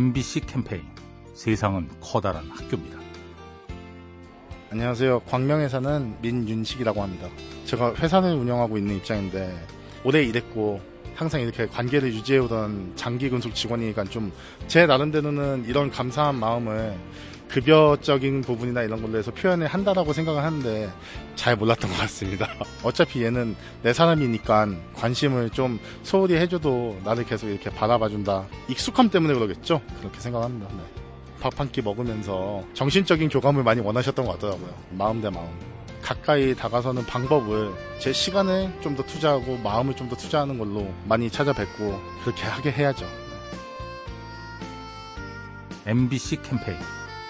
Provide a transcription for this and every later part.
MBC 캠페인 세상은 커다란 학교입니다. 안녕하세요. 광명에 사는 민윤식이라고 합니다. 제가 회사를 운영하고 있는 입장인데 오래 일했고 항상 이렇게 관계를 유지해오던 장기 근속 직원이니까 좀 제 나름대로는 이런 감사한 마음을 급여적인 부분이나 이런 걸로 해서 표현을 한다라고 생각을 하는데 잘 몰랐던 것 같습니다. 어차피 얘는 내 사람이니까 관심을 좀 소홀히 해줘도 나를 계속 이렇게 바라봐준다. 익숙함 때문에 그러겠죠? 그렇게 생각합니다. 네. 밥한 끼 먹으면서 정신적인 교감을 많이 원하셨던 것 같더라고요. 마음 대 마음. 가까이 다가서는 방법을 제 시간을 좀 더 투자하고 마음을 좀 더 투자하는 걸로 많이 찾아뵙고 그렇게 하게 해야죠. MBC 캠페인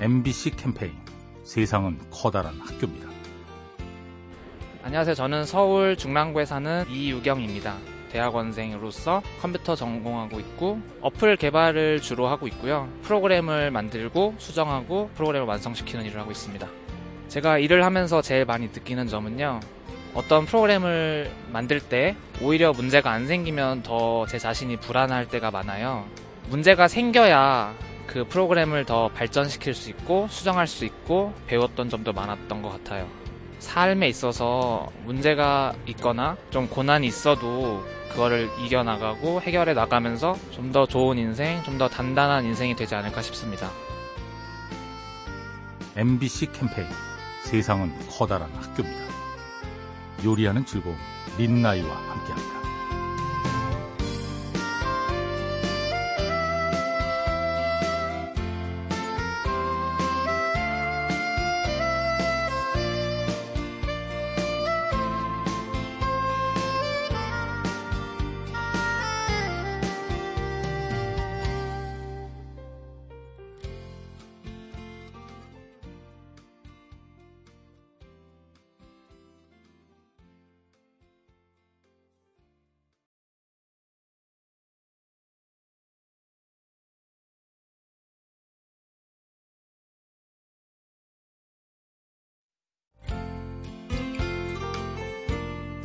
MBC 캠페인 세상은 커다란 학교입니다. 안녕하세요. 저는 서울 중랑구에 사는 이유경입니다. 대학원생으로서 컴퓨터 전공하고 있고 어플 개발을 주로 하고 있고요. 프로그램을 만들고 수정하고 프로그램을 완성시키는 일을 하고 있습니다. 제가 일을 하면서 제일 많이 느끼는 점은요. 어떤 프로그램을 만들 때 오히려 문제가 안 생기면 더 제 자신이 불안할 때가 많아요. 문제가 생겨야 그 프로그램을 더 발전시킬 수 있고 수정할 수 있고 배웠던 점도 많았던 것 같아요. 삶에 있어서 문제가 있거나 좀 고난이 있어도 그거를 이겨나가고 해결해 나가면서 좀 더 좋은 인생, 좀 더 단단한 인생이 되지 않을까 싶습니다. MBC 캠페인 세상은 커다란 학교입니다. 요리하는 즐거움 민나이와 함께합니다.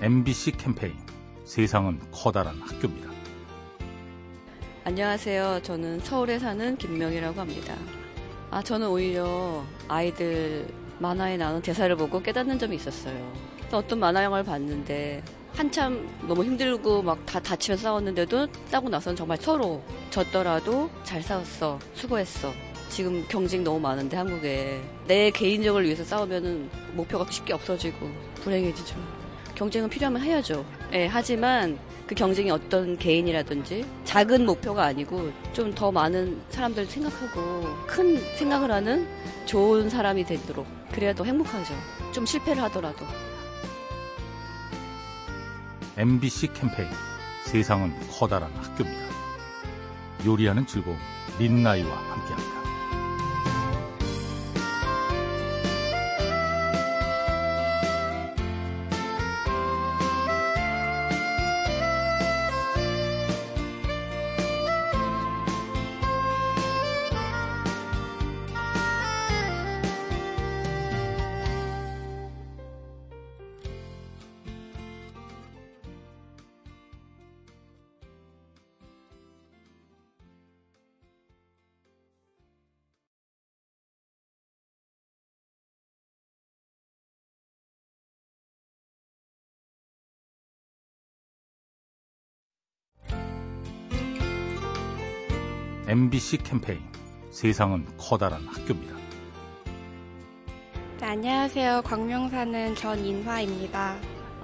MBC 캠페인 세상은 커다란 학교입니다. 안녕하세요. 저는 서울에 사는 김명이라고 합니다. 아, 저는 오히려 아이들 만화에 나오는 대사를 보고 깨닫는 점이 있었어요. 어떤 만화 영화를 봤는데 한참 너무 힘들고 막 다 다치며 싸웠는데도 싸고 나서는 정말 서로 졌더라도 잘 싸웠어. 수고했어. 지금 경쟁 너무 많은데 한국에 내 개인적을 위해서 싸우면은 목표가 쉽게 없어지고 불행해지죠. 경쟁은 필요하면 해야죠. 예, 하지만 그 경쟁이 어떤 개인이라든지 작은 목표가 아니고 좀 더 많은 사람들 생각하고 큰 생각을 하는 좋은 사람이 되도록 그래야 더 행복하죠. 좀 실패를 하더라도. MBC 캠페인 세상은 커다란 학교입니다. 요리하는 즐거움 민나이와 함께합니다. MBC 캠페인 세상은 커다란 학교입니다. 네, 안녕하세요. 광명 사는 전인화입니다.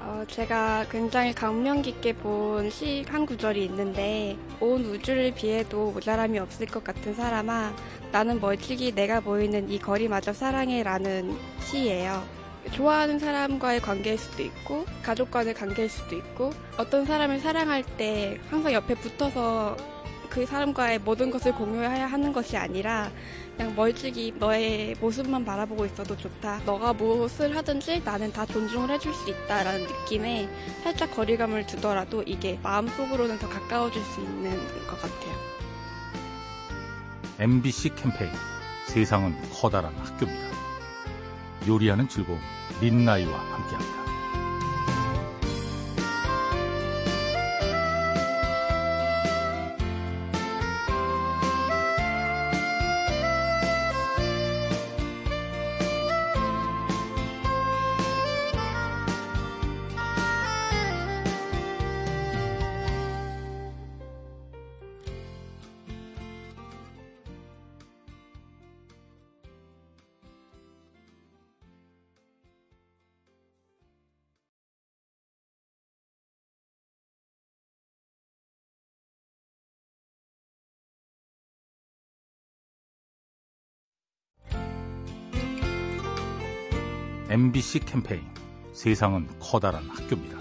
어, 제가 굉장히 감명 깊게 본 시 한 구절이 있는데 온 우주를 비해도 모자람이 없을 것 같은 사람아 나는 멀찍이 내가 보이는 이 거리마저 사랑해 라는 시예요. 좋아하는 사람과의 관계일 수도 있고 가족 과의 관계일 수도 있고 어떤 사람을 사랑할 때 항상 옆에 붙어서 그 사람과의 모든 것을 공유해야 하는 것이 아니라 그냥 멀찍이 너의 모습만 바라보고 있어도 좋다. 너가 무엇을 하든지 나는 다 존중을 해줄 수 있다라는 느낌에 살짝 거리감을 두더라도 이게 마음속으로는 더 가까워질 수 있는 것 같아요. MBC 캠페인 세상은 커다란 학교입니다. 요리하는 즐거움 민나이와 함께합니다. MBC 캠페인 세상은 커다란 학교입니다.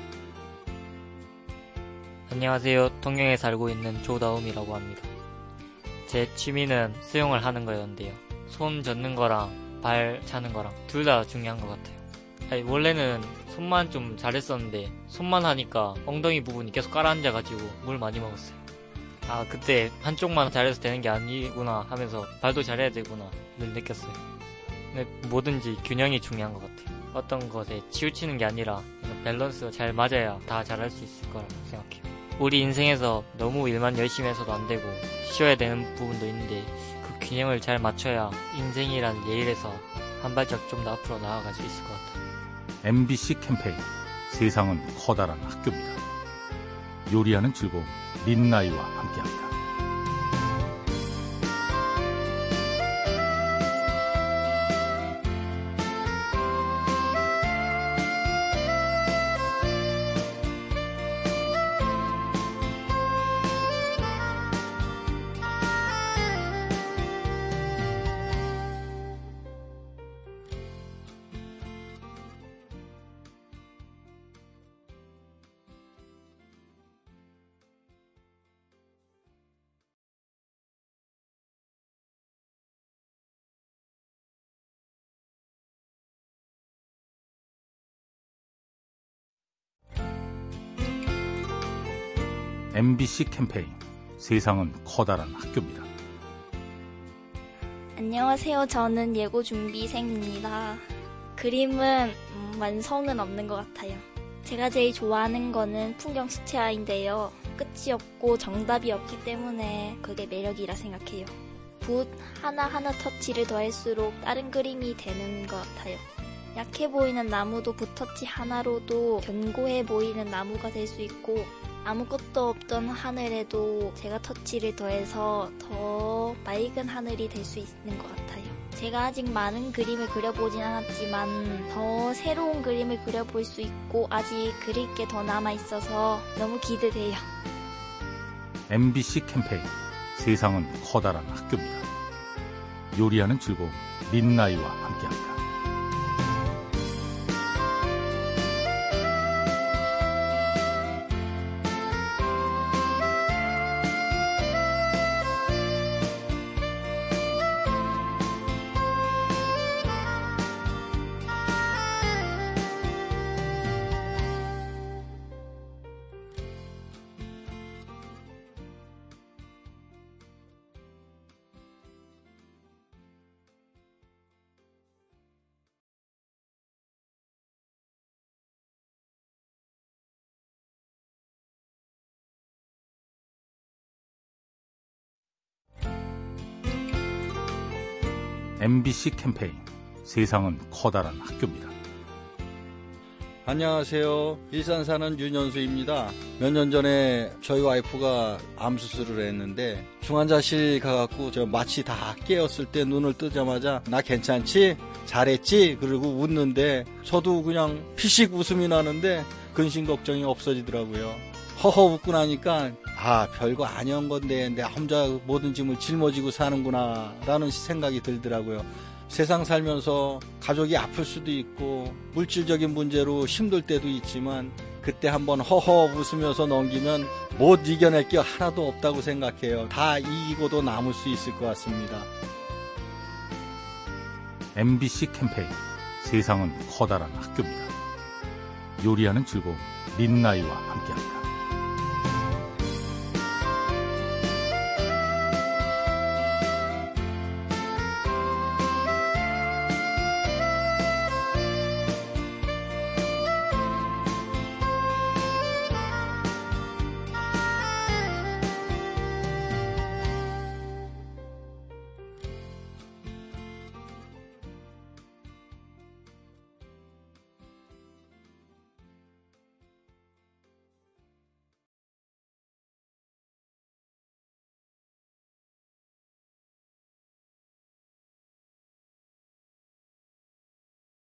안녕하세요. 통영에 살고 있는 조다움이라고 합니다. 제 취미는 수영을 하는 거였는데요. 손 젓는 거랑 발 차는 거랑 둘 다 중요한 것 같아요. 아니, 원래는 손만 좀 잘했었는데 손만 하니까 엉덩이 부분이 계속 깔아앉아가지고 물 많이 먹었어요. 아 그때 한쪽만 잘해서 되는 게 아니구나 하면서 발도 잘해야 되구나 늘 느꼈어요. 근데 뭐든지 균형이 중요한 것 같아요. 어떤 것에 치우치는 게 아니라 밸런스가 잘 맞아야 다 잘할 수 있을 거라고 생각해요. 우리 인생에서 너무 일만 열심히 해서도 안 되고 쉬어야 되는 부분도 있는데 그 균형을 잘 맞춰야 인생이란 레일에서 한 발짝 좀 더 앞으로 나아갈 수 있을 것 같아요. MBC 캠페인 세상은 커다란 학교입니다. 요리하는 즐거움 민나이와 함께합니다. MBC 캠페인 세상은 커다란 학교입니다. 안녕하세요. 저는 예고 준비생입니다. 그림은 음, 완성은 없는 것 같아요. 제가 제일 좋아하는 거는 풍경 수채화인데요. 끝이 없고 정답이 없기 때문에 그게 매력이라 생각해요. 붓 하나하나 터치를 더할수록 다른 그림이 되는 것 같아요. 약해 보이는 나무도 붓터치 하나로도 견고해 보이는 나무가 될 수 있고 아무것도 없던 하늘에도 제가 터치를 더해서 더 맑은 하늘이 될 수 있는 것 같아요. 제가 아직 많은 그림을 그려보진 않았지만 더 새로운 그림을 그려볼 수 있고 아직 그릴 게 더 남아 있어서 너무 기대돼요. MBC 캠페인 세상은 커다란 학교입니다. 요리하는 즐거움 민나이와 함께합니다. MBC 캠페인 세상은 커다란 학교입니다. 안녕하세요. 일산 사는 윤현수입니다. 몇 년 전에 저희 와이프가 암 수술을 했는데 중환자실 가갖고 저 마치 다 깨었을 때 눈을 뜨자마자 나 괜찮지? 잘했지? 그리고 웃는데 저도 그냥 피식 웃음이 나는데 근심 걱정이 없어지더라고요. 허허 웃고 나니까 아 별거 아니었 건데 내 혼자 모든 짐을 짊어지고 사는구나 라는 생각이 들더라고요. 세상 살면서 가족이 아플 수도 있고 물질적인 문제로 힘들 때도 있지만 그때 한번 허허 웃으면서 넘기면 못 이겨낼 게 하나도 없다고 생각해요. 다 이기고도 남을 수 있을 것 같습니다. MBC 캠페인 세상은 커다란 학교입니다. 요리하는 즐거움 민나이와 함께합니다.